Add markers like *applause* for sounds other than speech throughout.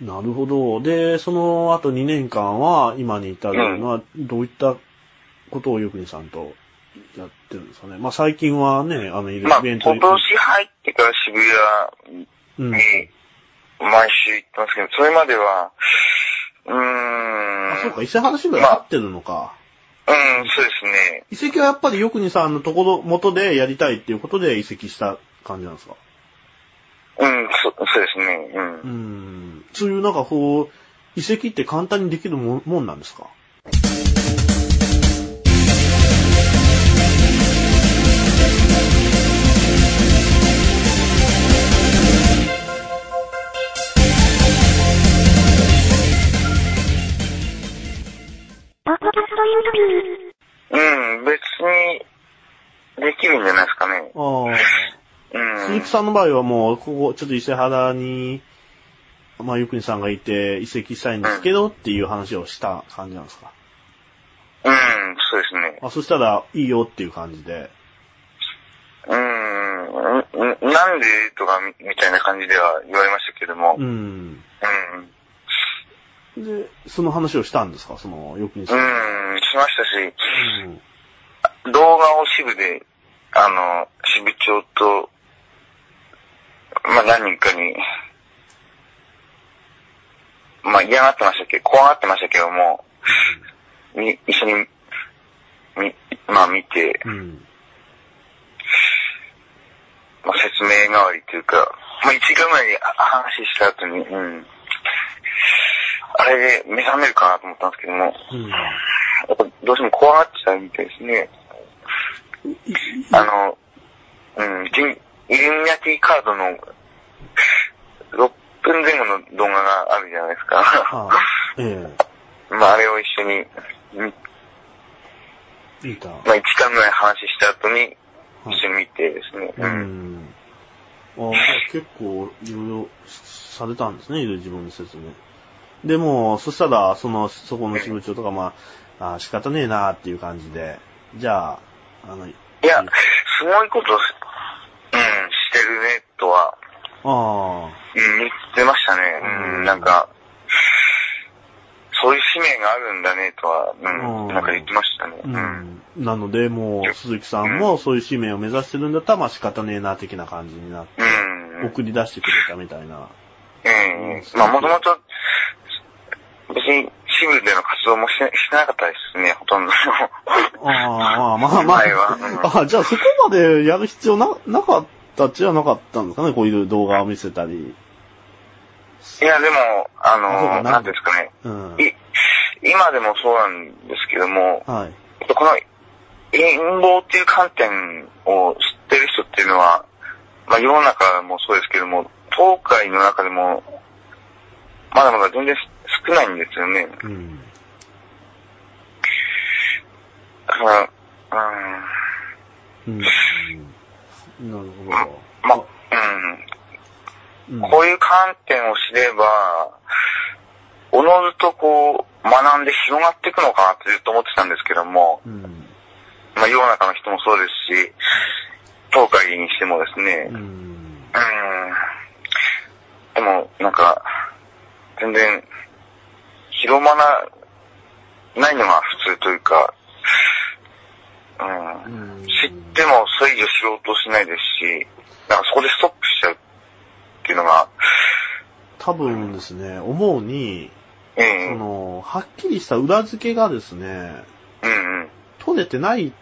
なるほど。で、その後2年間は今に至るのは、どういったことをゆくにさんとやってるんですかね。まあ最近はね、あのイまあ、ベント今年入ってから渋谷うん。に毎週行ってますけど、それまでは、うーん。あ、そうか、伊勢原支部で合ってるのか。うん、そうですね。遺跡はやっぱりよくにさんのところ、元でやりたいっていうことで移籍した感じなんですか？うん、そそうですね。うん。うん。そういうなんかこう、遺跡って簡単にできるもんもんなんですか？うん、別に、できるんじゃないですかね。ああ。うん。鈴木さんの場合はもう、ここ、ちょっと伊勢原に、まあ、ゆくにさんがいて移籍したいんですけどっていう話をした感じなんですか？うん、そうですね。あ、そしたら、いいよっていう感じで。うん、んなんでとかみみたいな感じでは言われましたけども。ううん。ん。で、その話をしたんですか？その、よくにさん。うん、しましたし、うん。動画を支部で、あの、支部長と、まあ何人かに、まあ嫌がってましたけど、怖がってましたけども、み一緒に、み、まあ見て、うん。まあ説明代わりというか、まあ一時間前にあ話した後に、うん、あれで目覚めるかなと思ったんですけども、うん。やっぱどうしても怖がっちゃうみたいですね。あの、うん、ジンイルミナティカードの6分前後の動画があるじゃないですか。ああ、え *laughs* まああれを一緒に、みえいいか。まあ1時間ぐらい話した後に一緒に見てですね。ううん。ん。ああ、結構、いろいろされたんですね、いろいろ自分の説明。でも、そしたら、その、そこの支部長とか、まあ、あ仕方ねえなっていう感じで、じゃあ、あの、いや、すごいこと、うん、してるね、とは、ああ、うん、言ってましたね。うん、なんか、そういう使命があるんだね、とは、うん、うんなんか言ってましたね。ううん。ん。なので、もう、鈴木さんもそういう使命を目指してるんだったら、まあ仕方ねえな、的な感じになって、うん。送り出してくれたみたいな。うん。まあ、もともと、別に支部での活動もしてしてなかったですね、ほとんど。ああ、まあまあま前はあ。あじゃあそこまでやる必要な、なかったっちゃなかったんですかね、こういう動画を見せたり。いや、でも、あの、ななんですかね。うん。い今でもそうなんですけども、はい。この陰謀っていう観点を知ってる人っていうのは、まあ世の中もそうですけども、東海の中でも、まだまだ全然少ないんですよね。うん。だから、うん。なるほど。うん、うんこういう観点を知れば、おのずとこう、学んで広がっていくのかなってずっと思ってたんですけども、うん。まあ世の中の人もそうですし、東海にしてもですね、うん。うんでも、なんか、全然、広まらないのが普通というか、うんうん知ってもそれ以上知ろうとしないですし、なんかそこでストップしちゃうっていうのが、多分ですね、思うに、えそえの、はっきりした裏付けがですね、うんうん。取れてないっ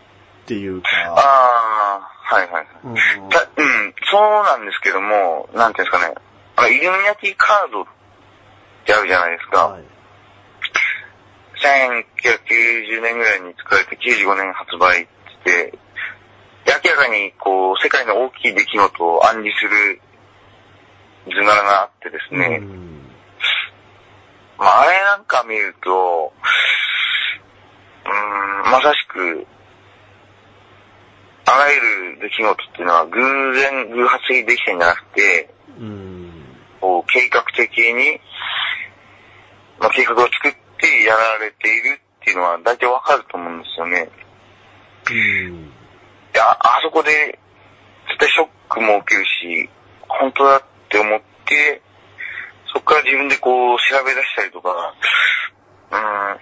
ていうあか、あ、はいはいはい。うんたうん、そうなんですけども、なんていうんですかね、あの、イルミナティカードってあるじゃないですか。はい。1990年ぐらいに作られて95年発売って明らかにこう、世界の大きい出来事を暗示する図柄があってですね、うんまあ、あれなんか見ると、うーん、まさしく、あらゆる出来事っていうのは偶然、偶発的にできてるんじゃなくて、うん。こう、計画的に、まあ、計画を作ってやられているっていうのは大体わかると思うんですよね。うん。であ、あそこで、絶対ショックも受けるし、本当だって思って、そこから自分でこう調べ出したりとか、うん、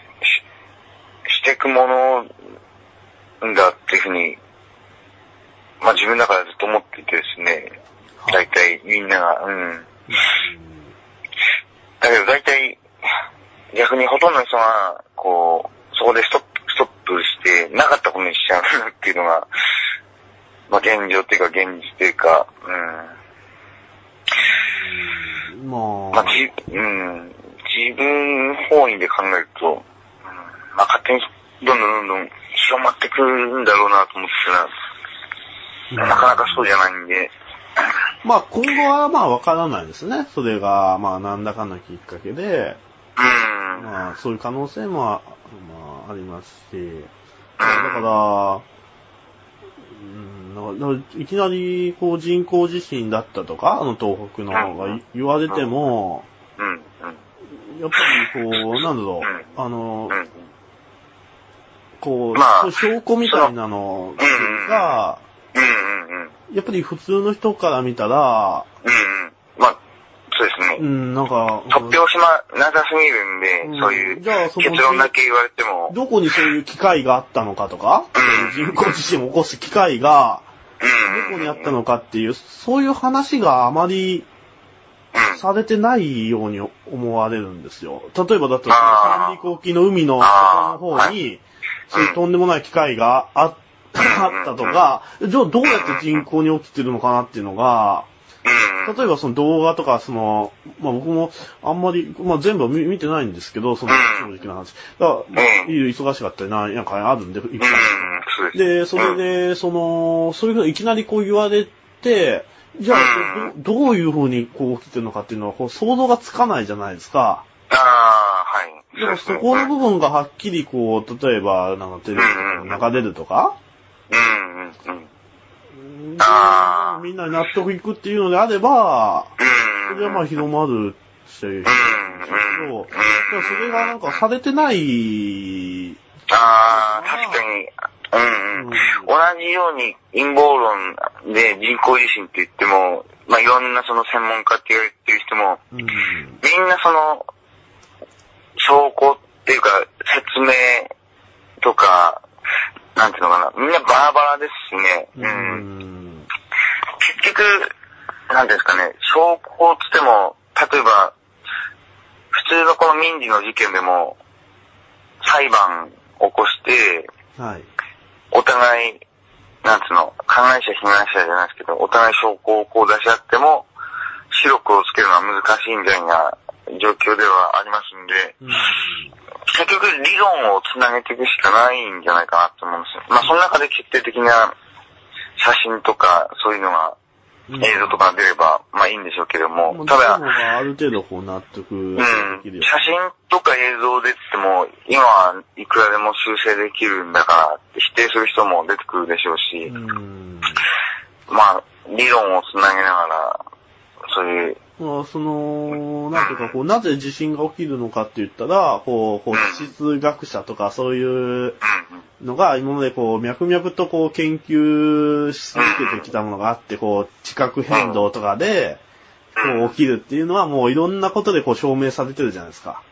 ししていくものだっていうふうに、まあ自分の中でずっと思っていてですね、大体みんなが、うん。だけど大体、逆にほとんどの人が、こう、そこでストップ、ストップして、なかったことにしちゃうっていうのが、まあ現状っていうか現実っていうか、うん。まあ、まあ、じ、うん、自分本位で考えると、うん、まあ勝手にどんどんどんどん広まってくるんだろうなと思ってたら、なかなかそうじゃないんで、まあ今後はまあわからないですね。それが、まあ何らかのきっかけで、うん、まあそういう可能性も、まあありますし、だから、うんだからいきなりこう人工地震だったとか、あの東北の方が言われても、やっぱりこう、なんだろう、あのう、ん、こう、まあ証拠みたいなのが、やっぱり普通の人から見たら、ですね。うん、なんか、突拍子もなさすぎるんで、うん。そういう結論だけ言われても、どこにそういう機会があったのかとか、うん。人工地震を起こす機会が、うん、どこにあったのかっていう、そういう話があまりうん、されてないように思われるんですよ。例えばだと、三陸沖の海のの方に、そういうとんでもない機会がああったとか、じゃあどうやって人口に起きてるのかなっていうのが、うん、例えばその動画とか、その、まあ僕もあんまり、まあ全部は見見てないんですけど、そのうん。正直な話。だから、忙しかったりな、なんかあるんで、いっぱい。でそれで、その、そういうふうにいきなりこう言われて、じゃあ、どどういうふうにこう起きてるのかっていうのは、こう想像がつかないじゃないですか。ああ、はい。でもそこの部分がはっきりこう、例えば、なんかテレビとか流れるとか、うん、うん、うん。みんなに納得いくっていうのであれば、うん。それはまあ広まるしてるんですけど、それがなんかされてない、ああ、確かに。うんうん。同じように陰謀論で人工地震って言っても、まあ、いろんなその専門家って言われてる人も、うん。みんなその、証拠っていうか、説明とか、なんていうのかな、みんなバラバラですしね。ううん。ん。結局、なんですかね、証拠っつっても、例えば、普通のこの民事の事件でも、裁判起こして、はい。お互い、なんつうの、加害者、被害者じゃないですけど、お互い証拠をこう出し合っても、白黒をつけるのは難しいみたいな状況ではありますんで、うん結局理論をつなげていくしかないんじゃないかなと思うんですよ。まあその中で決定的な写真とか、そういうのが、映像とかが出れば、まあいいんでしょうけども、ただ、ある程度こう納得うん、できるよ写真とか映像でっても、今はいくらでも修正できるんだからって否定する人も出てくるでしょうし、うん。まあ、理論をつなげながら、そういう、まあ、その、なんていうか、こう、なぜ地震が起きるのかって言ったら、こう、こう、地質学者とかそういううん、のが、今までこう、脈々とこう、研究し続けてきたものがあって、こう、地殻変動とかで、こう、起きるっていうのはもういろんなことでこう、証明されてるじゃないですか。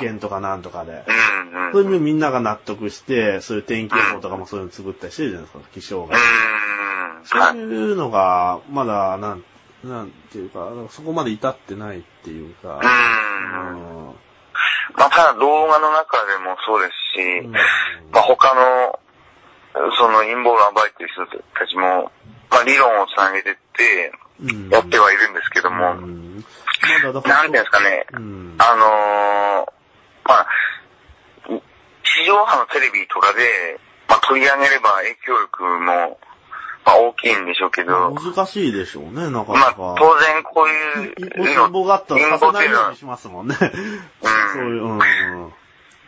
実験とかなんとかで。うん、うん。それでみんなが納得して、そういう天気予報とかもそういうの作ったりしてるじゃないですか、気象が。うん、そうはい。いうのが、まだ、なん、なんていうか、そこまで至ってないっていうか、うん。まあ、ただ動画の中でもそうですし、うん。まあ、他の、その陰謀論を暴いてる人たちも、まあ、理論をつなげてって、うん。やってはいるんですけども、うん。まだだから、なんていうんですかね、うん。あのーまあ、地上波のテレビとかで、まあ、取り上げれば影響力も、まあ、大きいんでしょうけど、難しいでしょうね、なかまあ、なか。当然こういう陰謀があったらさせないようにしますもんね。そううんいう、うん。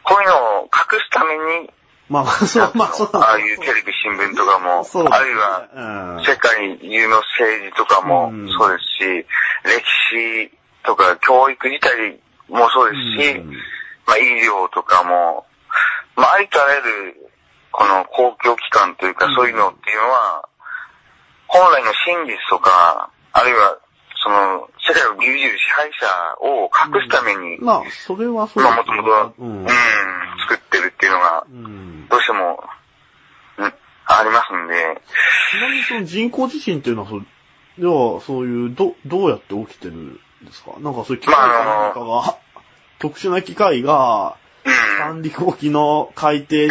こういうのを隠すために、まあ、そう、まあ、そう。ああいうテレビ、新聞とかも、そうねあるいはうん世界中の政治とかもうんそうですし、歴史とか教育自体もそうですし、うんまあ医療とかも、まあありとあらゆる、この公共機関というかうんそういうのっていうのは、本来の真実とか、あるいはその、世界を牛耳る支配者を隠すために、まあ、それはそうまあ、もともとは、ううんん、作ってるっていうのが、うん。どうしても、うん、ありますんで、ちなみにその人工地震っていうのは、そうでは、そういう、ど、どうやって起きてるんですか？なんかそういう機械かなんかが、特殊な機械が、うん。三陸沖の海底に、あ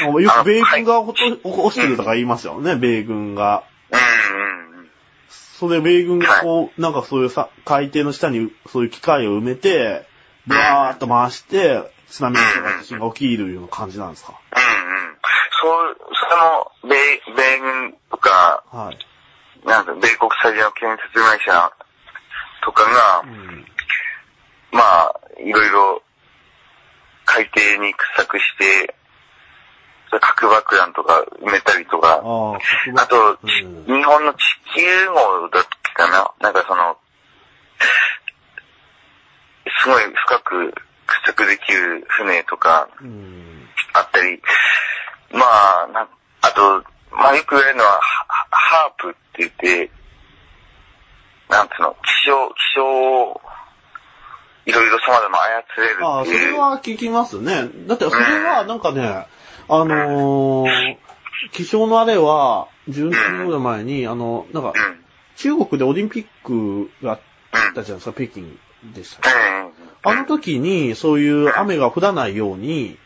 よく米軍が落としてるとか言いますよね、米軍が。うん、うん。それ米軍がこう、なんかそういうさ、海底の下にそういう機械を埋めて、ブワーっと回して、津波の地震が起きるような感じなんですか？うんうん。そう、それも、米、米軍とか、はい。なんか、米国際の建設会社とかがう、ん。まあ、いろいろ、海底に掘削して、核爆弾とか埋めたりとか、ああ、あと、うん日本の地球号だったかななんかその、すごい深く掘削できる船とかうん。あったり、まあ、なあと、まあよく言われるのは、ハハープって言って、なんつうの、気象、気象を、いろいろ様々操れるああ、そっていう。れは聞きますね。だってそれはなんかね、あのー、気象のあれは、10年ぐらい前に、あの、なんか、うん。中国でオリンピックがあったじゃないですか、北京でした。あの時に、そういう雨が降らないように、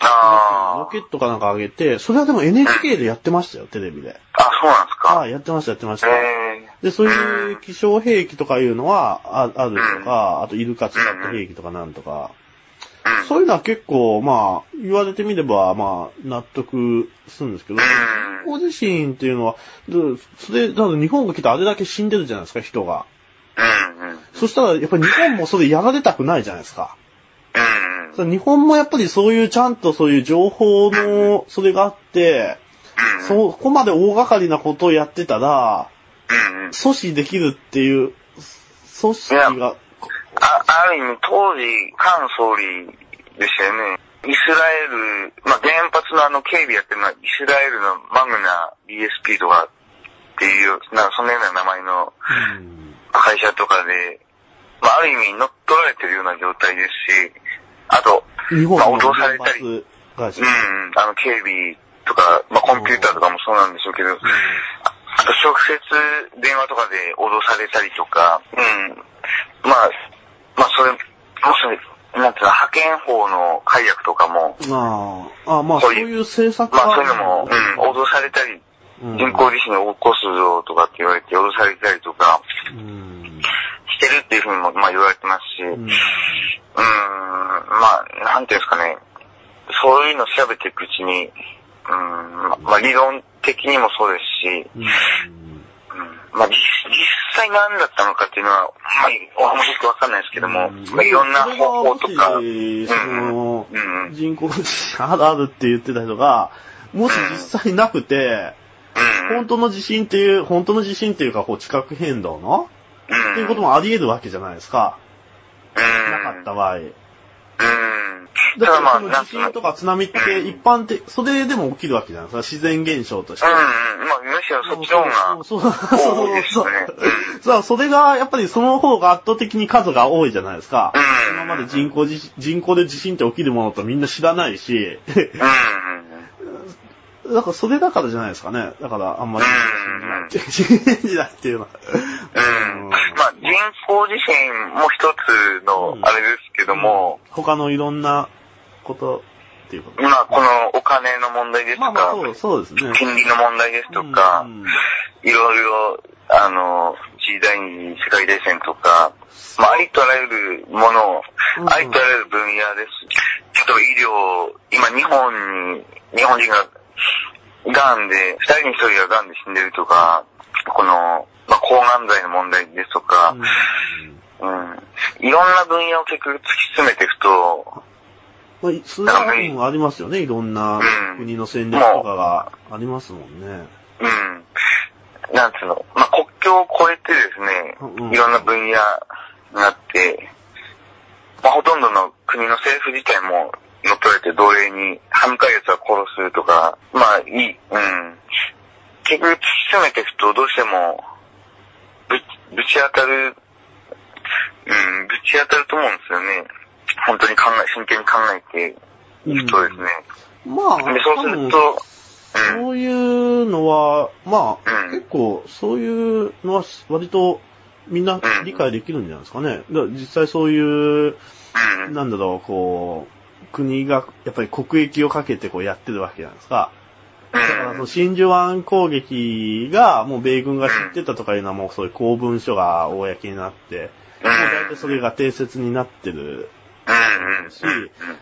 あロケットかなんか上げて、それはでも NHK でやってましたよ、テレビで。あ。あ、そうなんですかはい、やってました、やってました。えで、そういう気象兵器とかいうのは、ああるとか、あとイルカ使った兵器とかなんとか。そういうのは結構、まあ、言われてみれば、まあ、納得するんですけど、うん人工地震っていうのは、でそれ、だ日本が来てあれだけ死んでるじゃないですか、人が。そしたら、やっぱり日本もそれやられたくないじゃないですか。日本もやっぱりそういうちゃんとそういう情報の、それがあって、うん。そこまで大掛かりなことをやってたら。阻止できるっていう、組織が、あ、ある意味、当時、菅総理でしたよね。イスラエル、まあ、原発のあの警備やってるのは、イスラエルのマグナ DSP とかっていう、なんかそんなような名前のうん会社とかで、まあ、ある意味乗っ取られてるような状態ですし、あと、まあ脅されたりうん、あの警備とか、まあ、コンピューターとかもそうなんでしょうけど、ああと直接電話とかで脅されたりとか、うん。まあ、まあそれ、もし、なんていうの、派遣法の解約とかも、ああ、あまあそういう政策まあそういうのも、うん、脅されたり、うん人工地震を起こすぞとかって言われて脅されたりとかうん。してるっていうふうにも、まあ言われてますし、う、うんん。まあ、なんていうんですかね、そういうのを調べていくうちに、うん、ままあ理論的にもそうですし、うん。うんまあ、実実際何だったのかっていうのは、まあ、お話よくわかんないですけども、まあ、いろんな方法とか、うん。うん。人工地震あるあるって言ってた人が、もし実際なくて、うん、本当の地震っていう、本当の地震っていうか、こう、地殻変動の、うん、っていうこともあり得るわけじゃないですか。うん、なかった場合。うん。だからその地震とか津波って一般的、それでも起きるわけじゃないですか。自然現象として。うん、うん、まあ、むしろそっちの方が、そうそうですそうね。そう。それが、やっぱりその方が圧倒的に数が多いじゃないですか。うん今まで人工地震、人工で地震って起きるものとみんな知らないし、うん。うん。だからそれだからじゃないですかね。だからあんまりうん信じないって、信じないっていうのは。うん。まあ、人工地震も一つの、あれですけども、他のいろんなことっていうこと。まあ、このお金の問題ですとか、まあまあそう、そうですね。金利の問題ですとか、うんいろいろ、あの、一次第二次世界大戦とか、まあ、ありとあらゆるものを、うんありとあらゆる分野です。例えば医療、今日本に、日本人が、癌で、二人に一人が癌で死んでるとか、この、まあ、抗がん剤の問題ですとか、うん。いろんな分野を結局突き詰めていくと、まあ、数分ありますよね。いろんな国の戦略とかがありますもんね。うん。なんつうの、まあ、国境を越えてですね、いろんな分野になって、まあ、ほとんどの国の政府自体も乗っ取られて奴隷に、歯向かい奴は殺すとか、まあ、いい、うん。結局突き詰めていくとどうしても、ぶぶち当たる、うん、ぶち当たると思うんですよね。本当に考え、真剣に考えていくとですね。まあ、で、そうすると、うん、そういうのは、まあ、うん。結構、そういうのは割とみんな理解できるんじゃないですかね。実際そういう、うん、なんだろう、こう、国がやっぱり国益をかけてこうやってるわけじゃないですか。だからその真珠湾攻撃がもう米軍が知ってたとかいうのはもうそういう公文書が公になって、もう大体それが定説になってるうん、うん、し、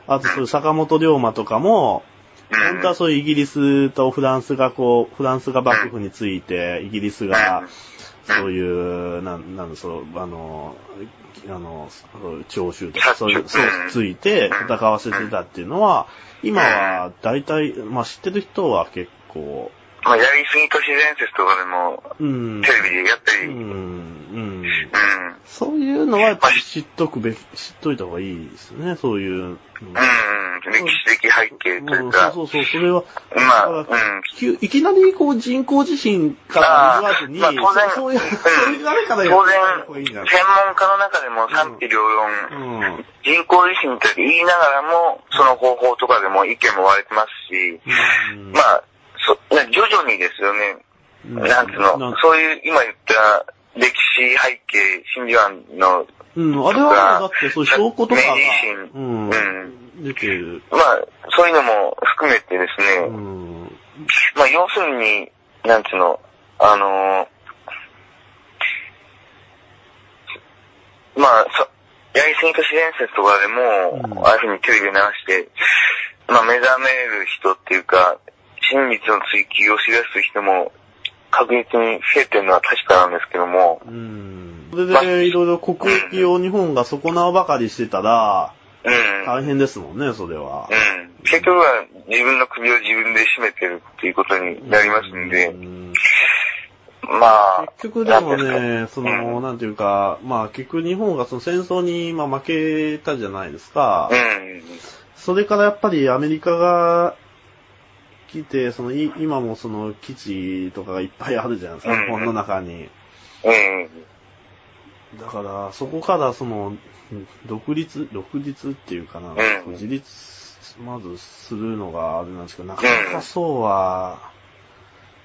あとそういう坂本龍馬とかも、うん、本当はそういうイギリスとフランスがこう、フランスが幕府について、イギリスが、そういう、なん、なんだ、そう、あの、あの、そう長州とか、そういう、そう、ついて戦わせてたっていうのは、今は大体、まあ知ってる人は結構、まあ、やりすぎ都市伝説とかでも、うん、テレビでやったり。うん、そういうのはやっぱり知っとくべき、知っといた方がいいですね、そういうの。うん、歴史的背景といううんか、そうそうそう、それは、まあ、うん、急いきなりこう人工地震から言わずに、まあ当然そういう、うん。そういうあれからや当って然、い方がいいんじゃない専門家の中でも賛否両論、うん。人工地震って言いながらも、その方法とかでも意見も割れてますし、うん。まあ、そ徐々にですよね、うん。なんつうの、そういう今言った歴史背景、真珠湾の、うん、あれはだってそういう証拠とかが明治維新、うんうん、出てる。まあ、そういうのも含めてですね、うん。まあ、要するに、なんつうの、あのーまあ、そやりすぎ都市伝説とかでも、うんああいうふうにテレビで流して、まあ、目覚める人っていうか、真実の追求をしだす人も確実に増えてるのは確かなんですけども、うん。それで、いろいろ国益を日本が損なうばかりしてたら、うん。大変ですもんね、それは。うん。結局は自分の首を自分で締めてるっていうことになりますんで、うんまあ、結局でもね、かその、なんていうか、まあ結局日本がその戦争にまあ負けたじゃないですか。うん。それからやっぱりアメリカが来て、そのい今もその基地とかがいっぱいあるじゃないですか、うん日本の中に。うん。だから、そこからその、独立、独立っていうかな、うん自立、まずするのがあれなんですけど、なかなかそうは、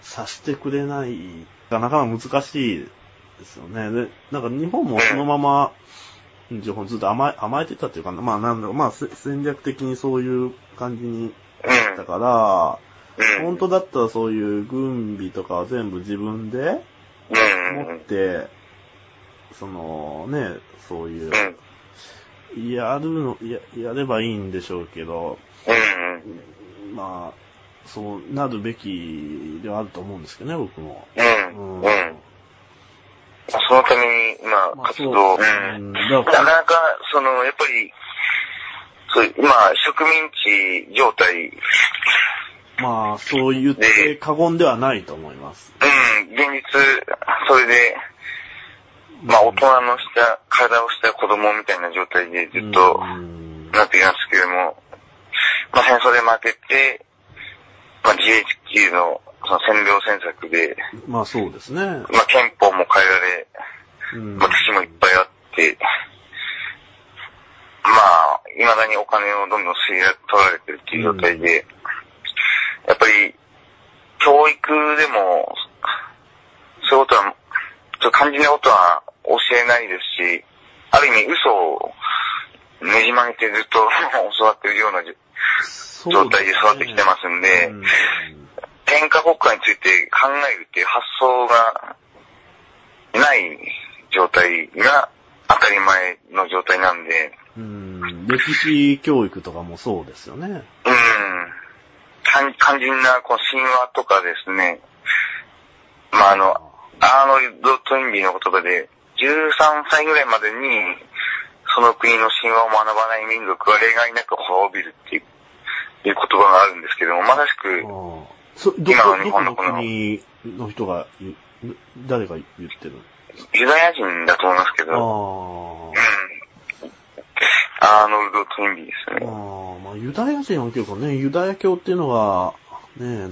さしてくれない、なかなか難しいですよね。で、なんか日本もそのまま、情報ずっと甘え、甘えてたっていうかな、まあなんだろう、まあせ戦略的にそういう感じにうん。だから、うん。本当だったらそういう軍備とかは全部自分でうん。持って、そのね、そういうう、ん。やるの、や、やればいいんでしょうけど、うん。まあ、そうなるべきではあると思うんですけどね、僕も。うん。うん。そのために、まあ、活動。ううんなからなか、その、やっぱり、そう、今、植民地状態、まあ、そう言って過言ではないと思います。うん、現実、それで、まあ、大人のした、体をした子供みたいな状態でずっとうんなっていますけれども、まあ、戦争で負けて、まあ、GHQ のその占領戦策で、まあそうですね。まあ、憲法も変えられ、うんまあ、もいっぱいあって、まあ、未だにお金をどんどん吸い取られてるっていう状態で、やっぱり、教育でも、そういうことは、ちょっと肝心なことは教えないですし、ある意味嘘をねじ曲げてずっと *laughs* 教わってるような状態で育ってきてますんで、うん天下国家について考えるっていう発想がない状態が当たり前の状態なんで、うん歴史教育とかもそうですよね。うん。肝肝心なこう神話とかですね。まあ、あの、アーノルド・トインビーの言葉で、13歳ぐらいまでに、その国の神話を学ばない民族は例外なく滅びるっていういう言葉があるんですけども、まさしく、今の日本のこの国の人が誰が言ってるユダヤ人だと思いますけあど、あ。うん。アーノルド・トインビーですね。ユダヤ人は結構ね、ユダヤ教っていうのが、ね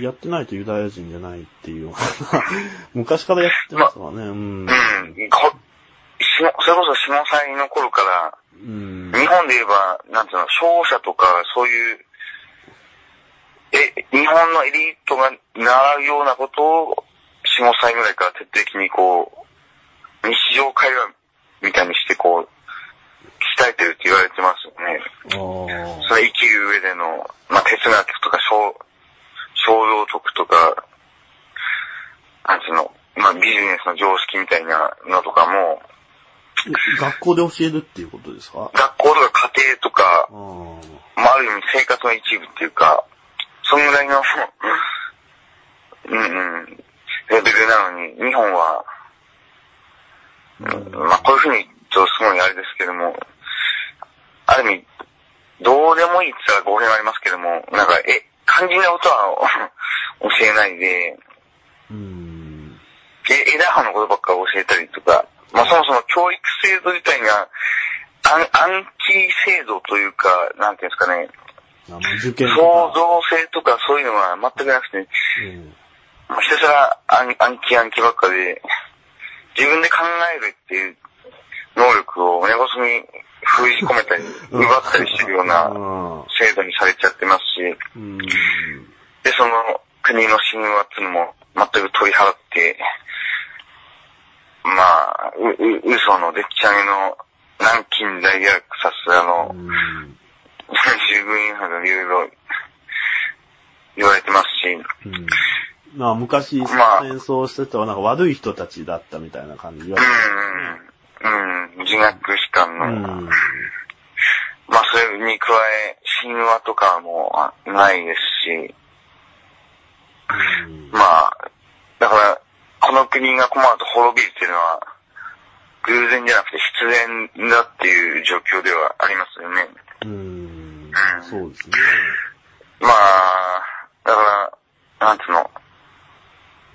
やってないとユダヤ人じゃないっていう *laughs* 昔からやってますからね。うん。うん。それこそ下祭の頃から、うん。日本で言えば、なんていうの、商社とか、そういう、え、日本のエリートが習うようなことを、下歳ぐらいから徹底的にこう、日常会話みたいにしてこう、鍛えてるって言われてますよね。ああ。それ生きる上での、まあ、哲学とか、小、小道徳とか、なんの、まあ、ビジネスの常識みたいなのとかも、学校で教えるっていうことですか？学校とか家庭とかあ、あ。まあ、ある意味生活の一部っていうか、そんぐらいの、うんうん、レベルなのに、日本は、うんまあ、こういうふうに言うとすごいあれですけども、ある意味、どうでもいいって言ったら語弊がありますけども、なんか、え、肝心なことは *laughs* 教えないで、うん。え枝葉のことばっかり教えたりとか、まあ、そもそも教育制度自体が、アンアンチ制度というか、なんていうんですかね、創。造性とかそういうのが全くなくて、うん。ひたすら暗暗記暗記ばっかで、自分で考えるっていう能力を根こそぎ封じ込めたり、奪ったりしてるようなうん制度にされちゃってますし、うん。で、その国の神話っていうのも全く取り払って、まあ、う、う、嘘のでっち上げの南京大虐殺あの、うん。従軍違反がいろいろ言われてますし、うんまあ昔、まあ戦争してたはなんか悪い人たちだったみたいな感じ言わうん、うん、自学士官の、うん。まあそれに加え、神話とかもないですし、うんまあ、だから、この国がこの後滅びるっていうのは、偶然じゃなくて必然だっていう状況ではありますよね。うん。そうですね。まあ、だから、なんつうの、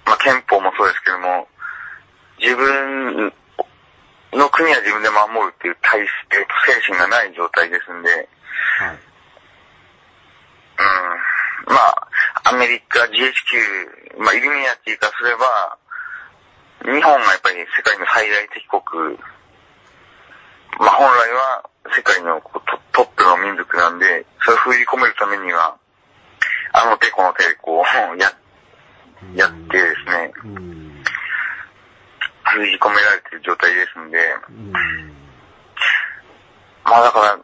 まあ憲法もそうですけども、自分の国は自分で守るっていう体制、精神がない状態ですんで、はい。うん、まあ、アメリカ GHQ、まあイルミナティからすれば、日本がやっぱり世界の最大敵国、まあ本来は世界のトトップの民族なんで、それを封じ込めるためには、あの手この手でこう、や、うんやってですね、うん。封じ込められてる状態ですんで、うん。まあだから、うん、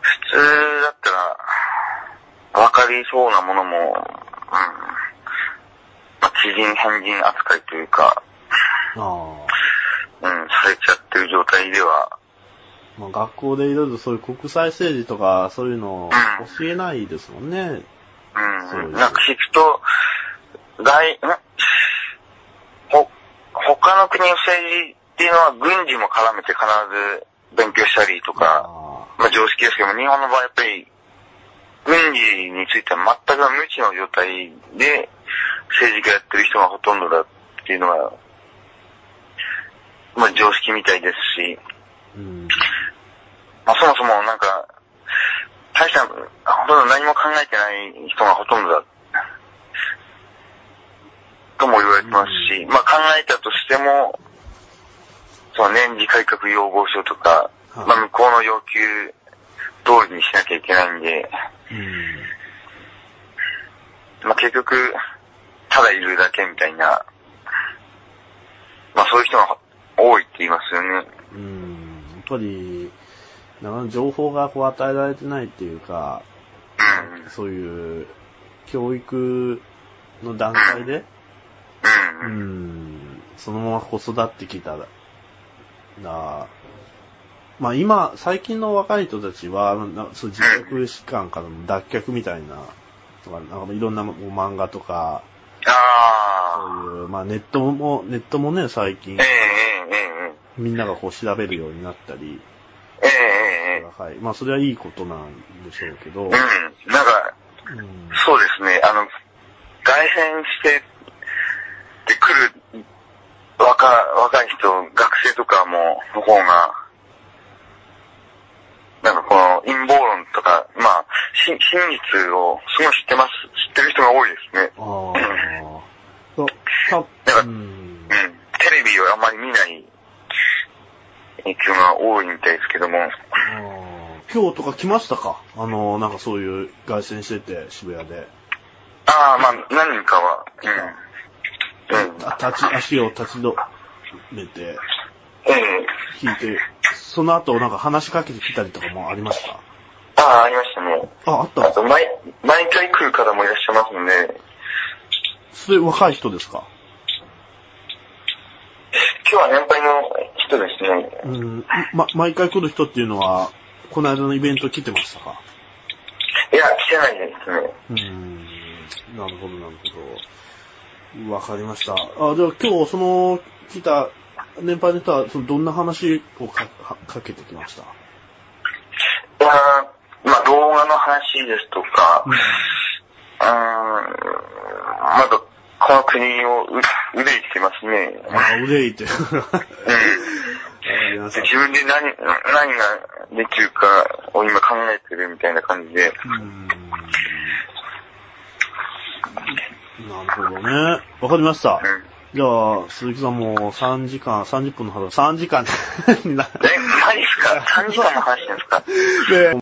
普通だったら、わかりそうなものも、うん、まあ、知人変人扱いというか。うん、されちゃってる状態では、まあ、学校でいろいろそういう国際政治とかそういうのを教えないですもんね。そうう。ん、ですなんか聞くと、外、他の国の政治っていうのは軍事も絡めて必ず勉強したりとか、あまあ常識ですけども、日本の場合やっぱり、軍事については全く無知の状態で政治家やってる人がほとんどだっていうのが、まあ常識みたいですし、ーうん。まあそもそもなんか、大した、ほとんど何も考えてない人がほとんどだ。とも言われてますし、まあ考えたとしても、その年次改革要望書とか、はいまあ向こうの要求通りにしなきゃいけないんで、うん。まあ結局、ただいるだけみたいな、まあそういう人が多いって言いますよね。うん。やっぱり、なんか情報がこう与えられてないっていうか、うん。そういう教育の段階で、う。うんん、そのまま子育ってきたら、なまあ今、最近の若い人たちは、なそう自覚疾患からの脱却みたいな、とか、なんかいろんな漫画とか、ああ。そういう、まあネットも、ネットもね、最近。みんながこう調べるようになったり、はい。まあそれはいいことなんでしょうけど、え。うん。なんか、うんそうですね。あの、外旋してくる若、若い人、学生とかも、の方が、なんかこの、陰謀論とか、まあ、し真実をすごい知ってます、知ってる人が多いですね。あなんかうん。うん。テレビをあまり見ない人が多いみたいですけども。今日とか来ましたか？あの、なんかそういう凱旋してて、渋谷で。ああ、まあ、何人かは、うん。うん。あ立ち、足を立ち止めて、ええ引いて、その後なんか話しかけてきたりとかもありました？ああ、ありましたね。あ、あったあと、毎、毎回来る方もいらっしゃいますので、それ若い人ですか？今日は年配の人ですね。うん。ま、毎回来る人っていうのは、この間のイベント来てましたか？いや、来てないですね。うーん。なるほど、なるほど。わかりました。あ、じゃあ今日、その、来た年配の人は、そのどんな話をかかかけてきました？いやーまあ、動画の話ですとか、うんうーん、まだ、この国をう憂いてますね。あ、憂いて。*laughs* 自分で何、何ができるかを今考えてるみたいな感じで。うーんなるほどね。わかりました。うん。じゃあ、鈴木さんも3時間、30分の話、3時間にな *laughs* *laughs* え、マジですか ?3 時間も話ですか？で